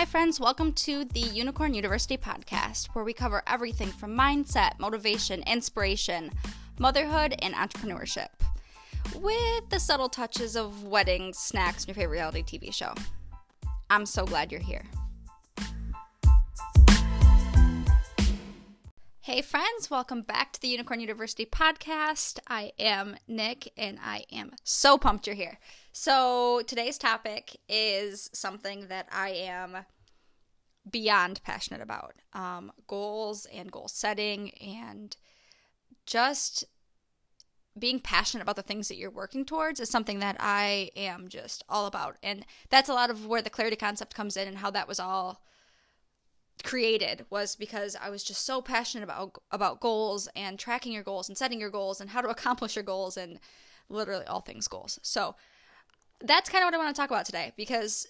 Hi, friends. Welcome to the Unicorn University podcast, where we cover everything from mindset, motivation, inspiration, motherhood, and entrepreneurship, with the subtle touches of weddings, snacks, and your favorite reality TV show. I'm so glad you're here. Hey, friends, welcome back to the Unicorn University podcast. I am Nick, and I am so pumped you're here. So, today's topic is something that I am beyond passionate about um, goals and goal setting, and just being passionate about the things that you're working towards is something that I am just all about. And that's a lot of where the clarity concept comes in and how that was all created was because I was just so passionate about about goals and tracking your goals and setting your goals and how to accomplish your goals and literally all things goals. So, that's kind of what I want to talk about today because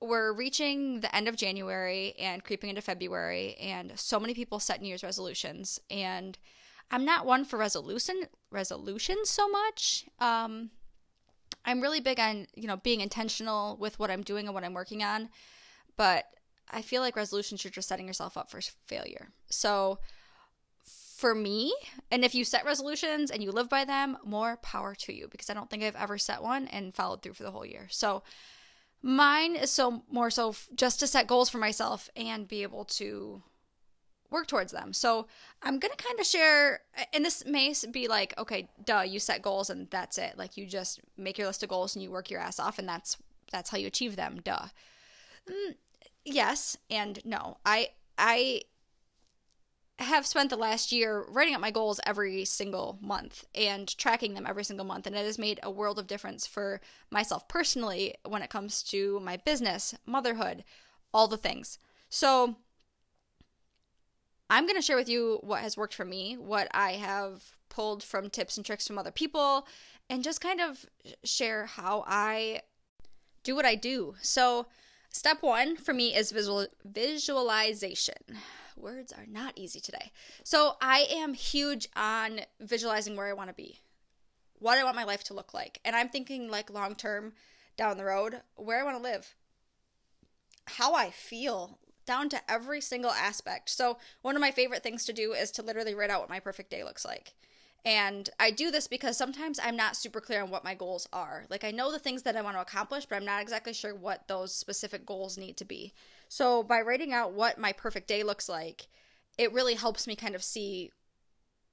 we're reaching the end of January and creeping into February, and so many people set New Year's resolutions. And I'm not one for resolution resolutions so much. Um, I'm really big on you know being intentional with what I'm doing and what I'm working on, but I feel like resolutions you're just setting yourself up for failure. So for me, and if you set resolutions and you live by them, more power to you because I don't think I've ever set one and followed through for the whole year. So mine is so more so just to set goals for myself and be able to work towards them. So I'm going to kind of share, and this may be like, okay, duh, you set goals and that's it. Like you just make your list of goals and you work your ass off and that's, that's how you achieve them. Duh. Mm, yes and no. I, I have spent the last year writing up my goals every single month and tracking them every single month. And it has made a world of difference for myself personally when it comes to my business, motherhood, all the things. So I'm going to share with you what has worked for me, what I have pulled from tips and tricks from other people, and just kind of share how I do what I do. So, step one for me is visual visualization words are not easy today. So I am huge on visualizing where I want to be, what I want my life to look like. And I'm thinking like long term down the road, where I want to live, how I feel down to every single aspect. So one of my favorite things to do is to literally write out what my perfect day looks like. And I do this because sometimes I'm not super clear on what my goals are. Like, I know the things that I want to accomplish, but I'm not exactly sure what those specific goals need to be. So, by writing out what my perfect day looks like, it really helps me kind of see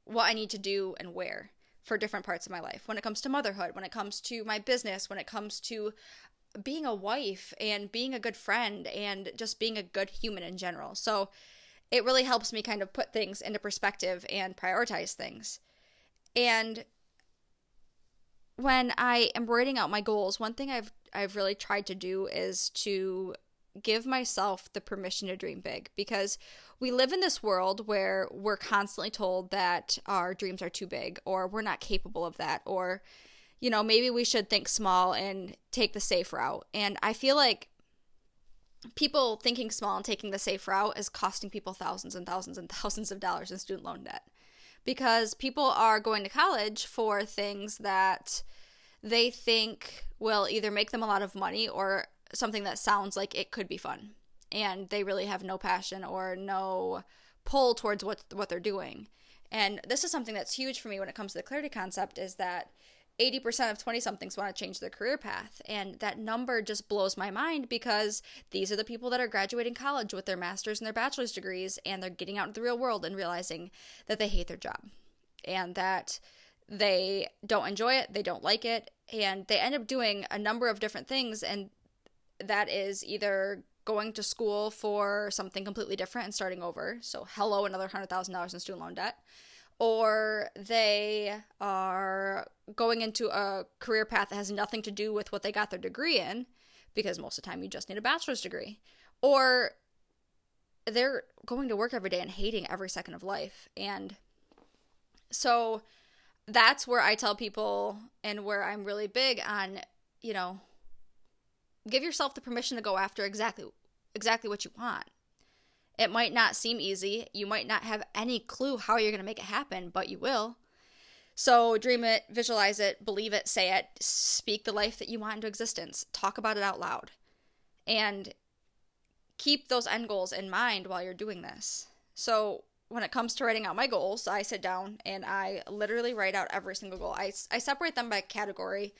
what I need to do and where for different parts of my life. When it comes to motherhood, when it comes to my business, when it comes to being a wife and being a good friend and just being a good human in general. So, it really helps me kind of put things into perspective and prioritize things. And when I am writing out my goals, one thing I've I've really tried to do is to give myself the permission to dream big because we live in this world where we're constantly told that our dreams are too big or we're not capable of that or you know maybe we should think small and take the safe route. And i feel like people thinking small and taking the safe route is costing people thousands and thousands and thousands of dollars in student loan debt because people are going to college for things that they think will either make them a lot of money or something that sounds like it could be fun. And they really have no passion or no pull towards what what they're doing. And this is something that's huge for me when it comes to the clarity concept is that 80% of 20 somethings want to change their career path. And that number just blows my mind because these are the people that are graduating college with their master's and their bachelor's degrees and they're getting out into the real world and realizing that they hate their job and that they don't enjoy it, they don't like it, and they end up doing a number of different things. And that is either going to school for something completely different and starting over. So, hello, another $100,000 in student loan debt or they are going into a career path that has nothing to do with what they got their degree in, because most of the time you just need a bachelor's degree, or they're going to work every day and hating every second of life. And so that's where I tell people, and where I'm really big on, you know, give yourself the permission to go after exactly exactly what you want it might not seem easy. You might not have any clue how you're going to make it happen, but you will. So dream it, visualize it, believe it, say it, speak the life that you want into existence. Talk about it out loud. And keep those end goals in mind while you're doing this. So, when it comes to writing out my goals, I sit down and I literally write out every single goal. I, I separate them by category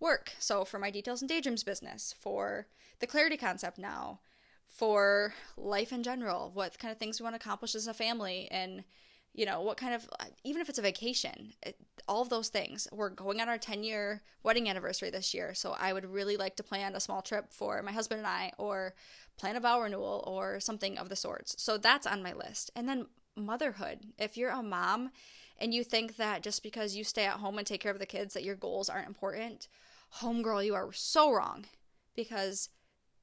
work. So, for my details and daydreams business, for the clarity concept now, for life in general, what kind of things we want to accomplish as a family, and you know, what kind of, even if it's a vacation, it, all of those things. We're going on our 10 year wedding anniversary this year. So I would really like to plan a small trip for my husband and I, or plan a vow renewal, or something of the sorts. So that's on my list. And then motherhood. If you're a mom and you think that just because you stay at home and take care of the kids, that your goals aren't important, homegirl, you are so wrong because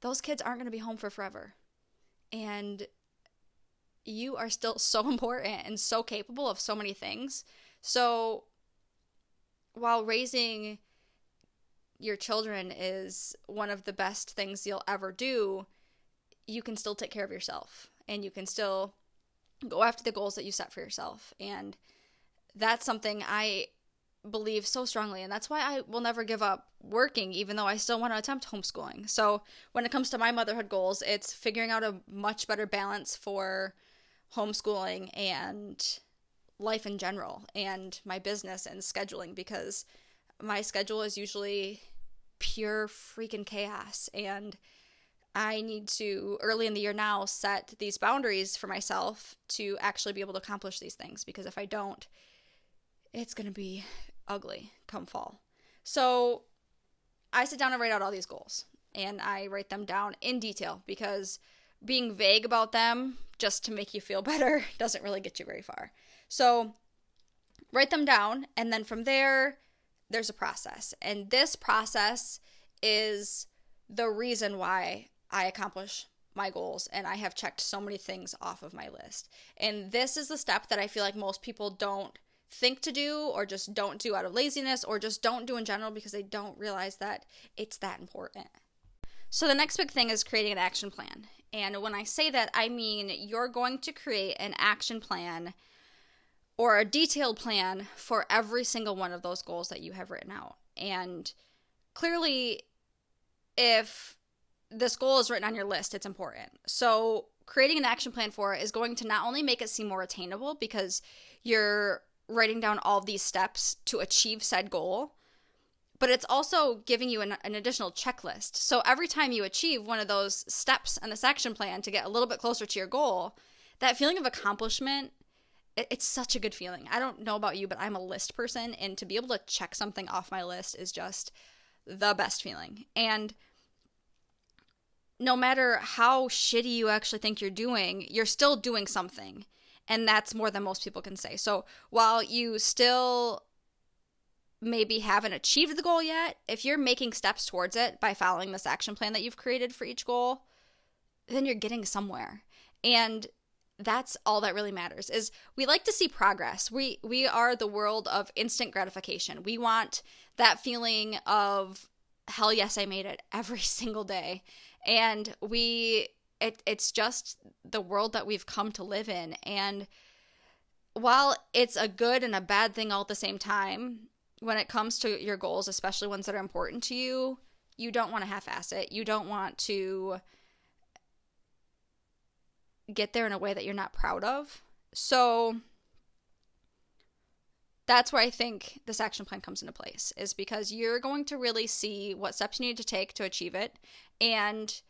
those kids aren't going to be home for forever. And you are still so important and so capable of so many things. So while raising your children is one of the best things you'll ever do, you can still take care of yourself and you can still go after the goals that you set for yourself. And that's something I believe so strongly and that's why I will never give up working even though I still want to attempt homeschooling. So when it comes to my motherhood goals, it's figuring out a much better balance for homeschooling and life in general and my business and scheduling because my schedule is usually pure freaking chaos and I need to early in the year now set these boundaries for myself to actually be able to accomplish these things because if I don't it's going to be ugly come fall. So I sit down and write out all these goals and I write them down in detail because being vague about them just to make you feel better doesn't really get you very far. So write them down, and then from there, there's a process. And this process is the reason why I accomplish my goals and I have checked so many things off of my list. And this is the step that I feel like most people don't think to do or just don't do out of laziness or just don't do in general because they don't realize that it's that important. So the next big thing is creating an action plan. And when I say that, I mean you're going to create an action plan or a detailed plan for every single one of those goals that you have written out. And clearly, if this goal is written on your list, it's important. So, creating an action plan for it is going to not only make it seem more attainable because you're writing down all these steps to achieve said goal, but it's also giving you an, an, additional checklist. So every time you achieve one of those steps in this action plan to get a little bit closer to your goal, that feeling of accomplishment, it, it's such a good feeling. I don't know about you, but I'm a list person, and to be able to check something off my list is just the best feeling. And no matter how shitty you actually think you're doing, you're still doing something. And that's more than most people can say. So while you still maybe haven't achieved the goal yet, if you're making steps towards it by following this action plan that you've created for each goal, then you're getting somewhere. And that's all that really matters is we like to see progress. We we are the world of instant gratification. We want that feeling of hell yes I made it every single day. And we it it's just the world that we've come to live in and while it's a good and a bad thing all at the same time, when it comes to your goals, especially ones that are important to you, you don't want to half ass it. You don't want to get there in a way that you're not proud of. So that's where I think this action plan comes into place, is because you're going to really see what steps you need to take to achieve it, and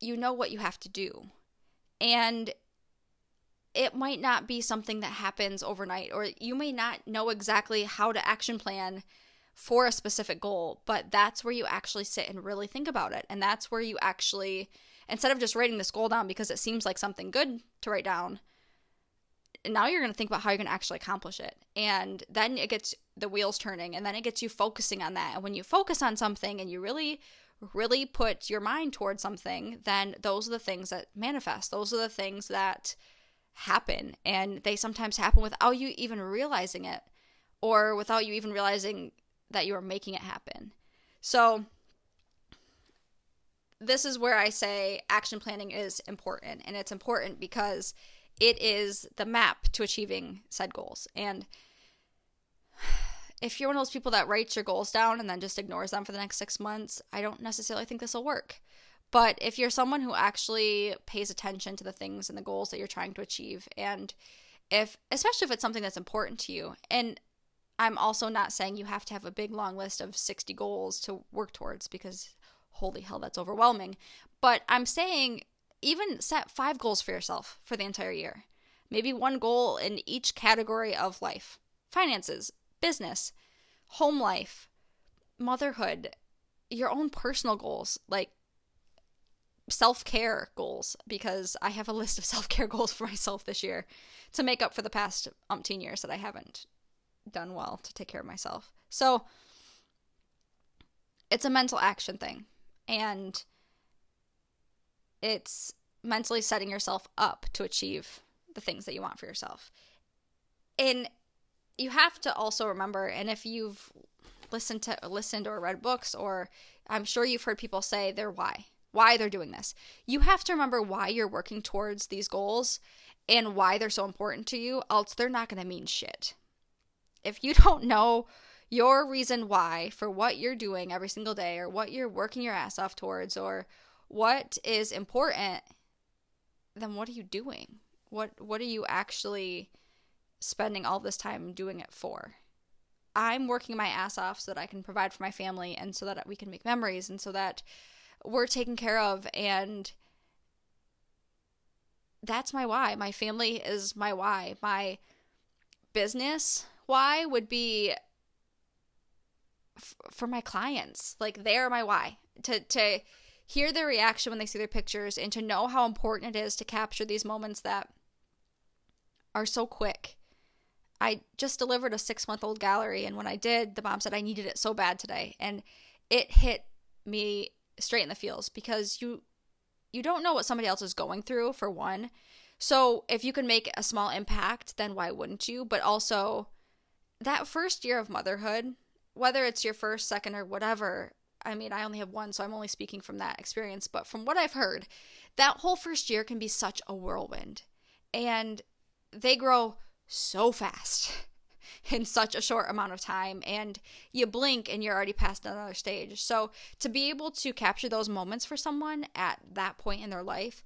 you know what you have to do. And it might not be something that happens overnight, or you may not know exactly how to action plan for a specific goal, but that's where you actually sit and really think about it. And that's where you actually, instead of just writing this goal down because it seems like something good to write down, now you're going to think about how you're going to actually accomplish it. And then it gets the wheels turning, and then it gets you focusing on that. And when you focus on something and you really, really put your mind towards something, then those are the things that manifest. Those are the things that happen and they sometimes happen without you even realizing it or without you even realizing that you are making it happen. So this is where I say action planning is important and it's important because it is the map to achieving said goals. And if you're one of those people that writes your goals down and then just ignores them for the next 6 months, I don't necessarily think this will work. But if you're someone who actually pays attention to the things and the goals that you're trying to achieve, and if, especially if it's something that's important to you, and I'm also not saying you have to have a big long list of 60 goals to work towards because holy hell, that's overwhelming. But I'm saying even set five goals for yourself for the entire year. Maybe one goal in each category of life finances, business, home life, motherhood, your own personal goals, like self care goals, because I have a list of self care goals for myself this year to make up for the past umpteen years that I haven't done well to take care of myself. So it's a mental action thing. And it's mentally setting yourself up to achieve the things that you want for yourself. And you have to also remember, and if you've listened to listened or read books, or I'm sure you've heard people say their why, why they're doing this. You have to remember why you're working towards these goals and why they're so important to you, else they're not going to mean shit. If you don't know your reason why for what you're doing every single day or what you're working your ass off towards or what is important, then what are you doing? What what are you actually spending all this time doing it for? I'm working my ass off so that I can provide for my family and so that we can make memories and so that we're taken care of and that's my why. My family is my why. My business why would be f- for my clients. Like they're my why. To to hear their reaction when they see their pictures and to know how important it is to capture these moments that are so quick. I just delivered a 6-month-old gallery and when I did, the mom said I needed it so bad today and it hit me straight in the feels because you you don't know what somebody else is going through for one. So if you can make a small impact, then why wouldn't you? But also that first year of motherhood, whether it's your first, second, or whatever, I mean, I only have one, so I'm only speaking from that experience, but from what I've heard, that whole first year can be such a whirlwind. And they grow so fast in such a short amount of time and you blink and you're already past another stage. So to be able to capture those moments for someone at that point in their life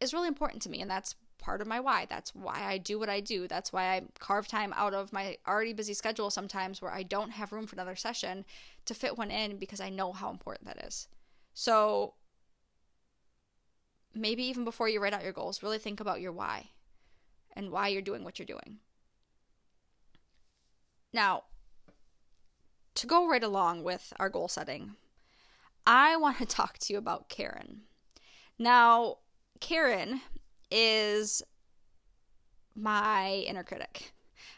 is really important to me and that's part of my why. That's why I do what I do. That's why I carve time out of my already busy schedule sometimes where I don't have room for another session to fit one in because I know how important that is. So maybe even before you write out your goals, really think about your why and why you're doing what you're doing. Now, to go right along with our goal setting, I want to talk to you about Karen. Now, Karen is my inner critic.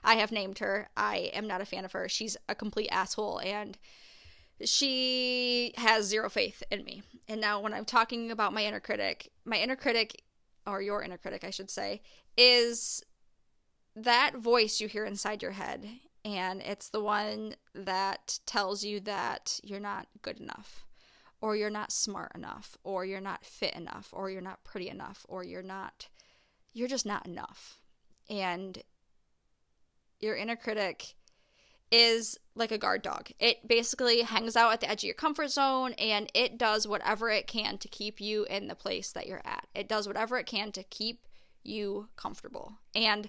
I have named her. I am not a fan of her. She's a complete asshole and she has zero faith in me. And now, when I'm talking about my inner critic, my inner critic, or your inner critic, I should say, is that voice you hear inside your head. And it's the one that tells you that you're not good enough or you're not smart enough, or you're not fit enough, or you're not pretty enough, or you're not, you're just not enough. And your inner critic is like a guard dog. It basically hangs out at the edge of your comfort zone and it does whatever it can to keep you in the place that you're at. It does whatever it can to keep you comfortable. And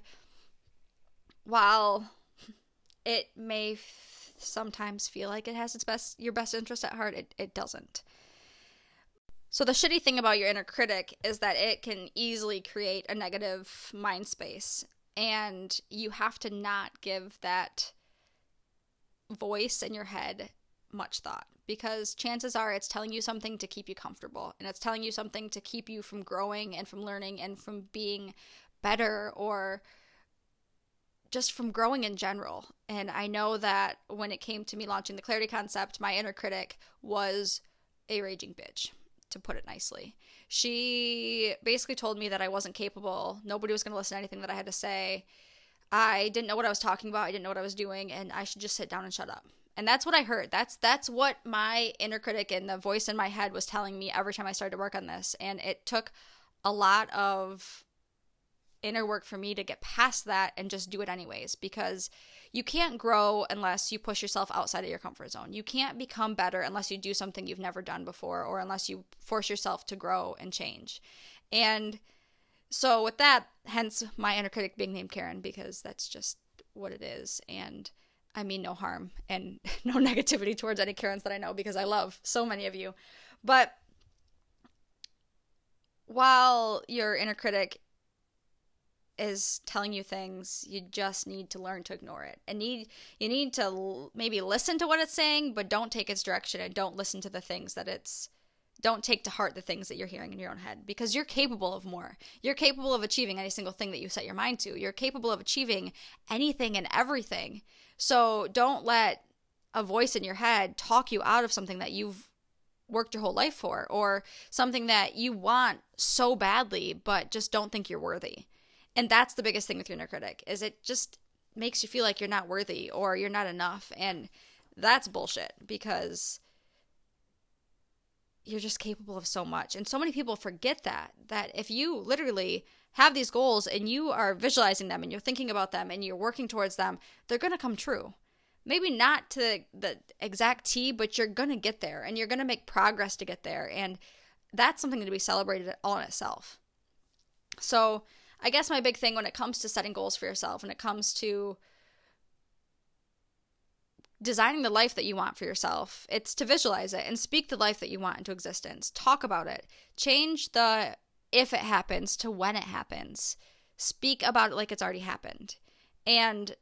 while it may sometimes feel like it has its best your best interest at heart, it, it doesn't. So the shitty thing about your inner critic is that it can easily create a negative mind space and you have to not give that voice in your head much thought because chances are it's telling you something to keep you comfortable and it's telling you something to keep you from growing and from learning and from being better or just from growing in general. And I know that when it came to me launching the clarity concept, my inner critic was a raging bitch, to put it nicely. She basically told me that I wasn't capable, nobody was going to listen to anything that I had to say. I didn't know what I was talking about, I didn't know what I was doing, and I should just sit down and shut up. And that's what I heard. That's that's what my inner critic and the voice in my head was telling me every time I started to work on this. And it took a lot of inner work for me to get past that and just do it anyways because you can't grow unless you push yourself outside of your comfort zone. You can't become better unless you do something you've never done before or unless you force yourself to grow and change. And so, with that, hence my inner critic being named Karen because that's just what it is. And I mean no harm and no negativity towards any Karens that I know because I love so many of you. But while your inner critic is telling you things you just need to learn to ignore it and need you need to l- maybe listen to what it's saying but don't take its direction and don't listen to the things that it's don't take to heart the things that you're hearing in your own head because you're capable of more. You're capable of achieving any single thing that you set your mind to. You're capable of achieving anything and everything. So don't let a voice in your head talk you out of something that you've worked your whole life for or something that you want so badly but just don't think you're worthy. And that's the biggest thing with your inner critic is it just makes you feel like you're not worthy or you're not enough. And that's bullshit because you're just capable of so much and so many people forget that that if you literally have these goals and you are visualizing them and you're thinking about them and you're working towards them they're going to come true maybe not to the exact T, but you're going to get there and you're going to make progress to get there. And that's something to be celebrated all in itself. So, I guess my big thing when it comes to setting goals for yourself, when it comes to designing the life that you want for yourself, it's to visualize it and speak the life that you want into existence. Talk about it. Change the if it happens to when it happens. Speak about it like it's already happened. And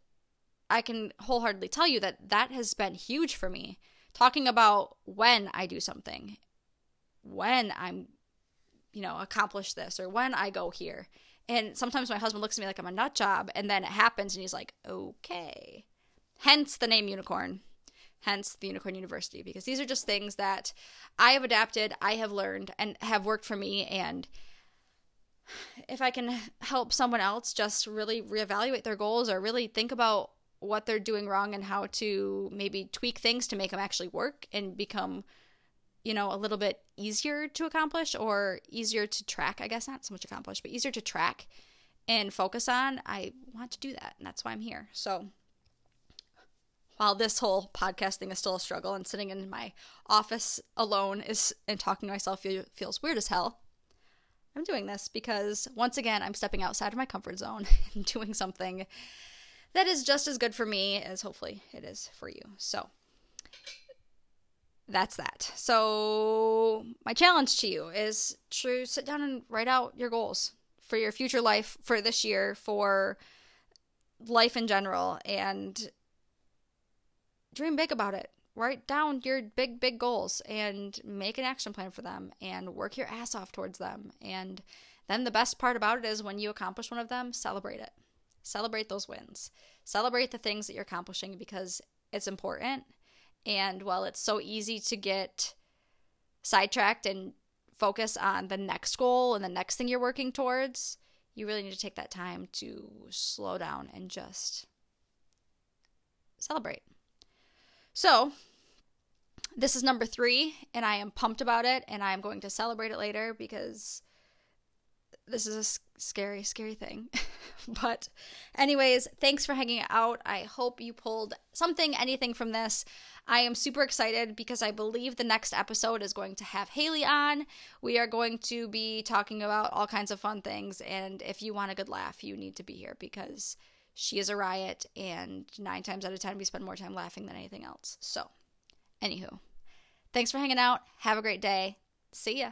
I can wholeheartedly tell you that that has been huge for me. Talking about when I do something, when I'm, you know, accomplish this, or when I go here. And sometimes my husband looks at me like I'm a nut job, and then it happens, and he's like, okay. Hence the name Unicorn. Hence the Unicorn University, because these are just things that I have adapted, I have learned, and have worked for me. And if I can help someone else just really reevaluate their goals or really think about what they're doing wrong and how to maybe tweak things to make them actually work and become you know a little bit easier to accomplish or easier to track i guess not so much accomplish but easier to track and focus on i want to do that and that's why i'm here so while this whole podcast thing is still a struggle and sitting in my office alone is and talking to myself feels weird as hell i'm doing this because once again i'm stepping outside of my comfort zone and doing something that is just as good for me as hopefully it is for you. So that's that. So my challenge to you is to sit down and write out your goals for your future life for this year, for life in general, and dream big about it. Write down your big, big goals and make an action plan for them and work your ass off towards them. And then the best part about it is when you accomplish one of them, celebrate it. Celebrate those wins. Celebrate the things that you're accomplishing because it's important. And while it's so easy to get sidetracked and focus on the next goal and the next thing you're working towards, you really need to take that time to slow down and just celebrate. So, this is number three, and I am pumped about it, and I'm going to celebrate it later because this is a scary, scary thing. but, anyways, thanks for hanging out. I hope you pulled something, anything from this. I am super excited because I believe the next episode is going to have Haley on. We are going to be talking about all kinds of fun things. And if you want a good laugh, you need to be here because she is a riot. And nine times out of 10, we spend more time laughing than anything else. So, anywho, thanks for hanging out. Have a great day. See ya.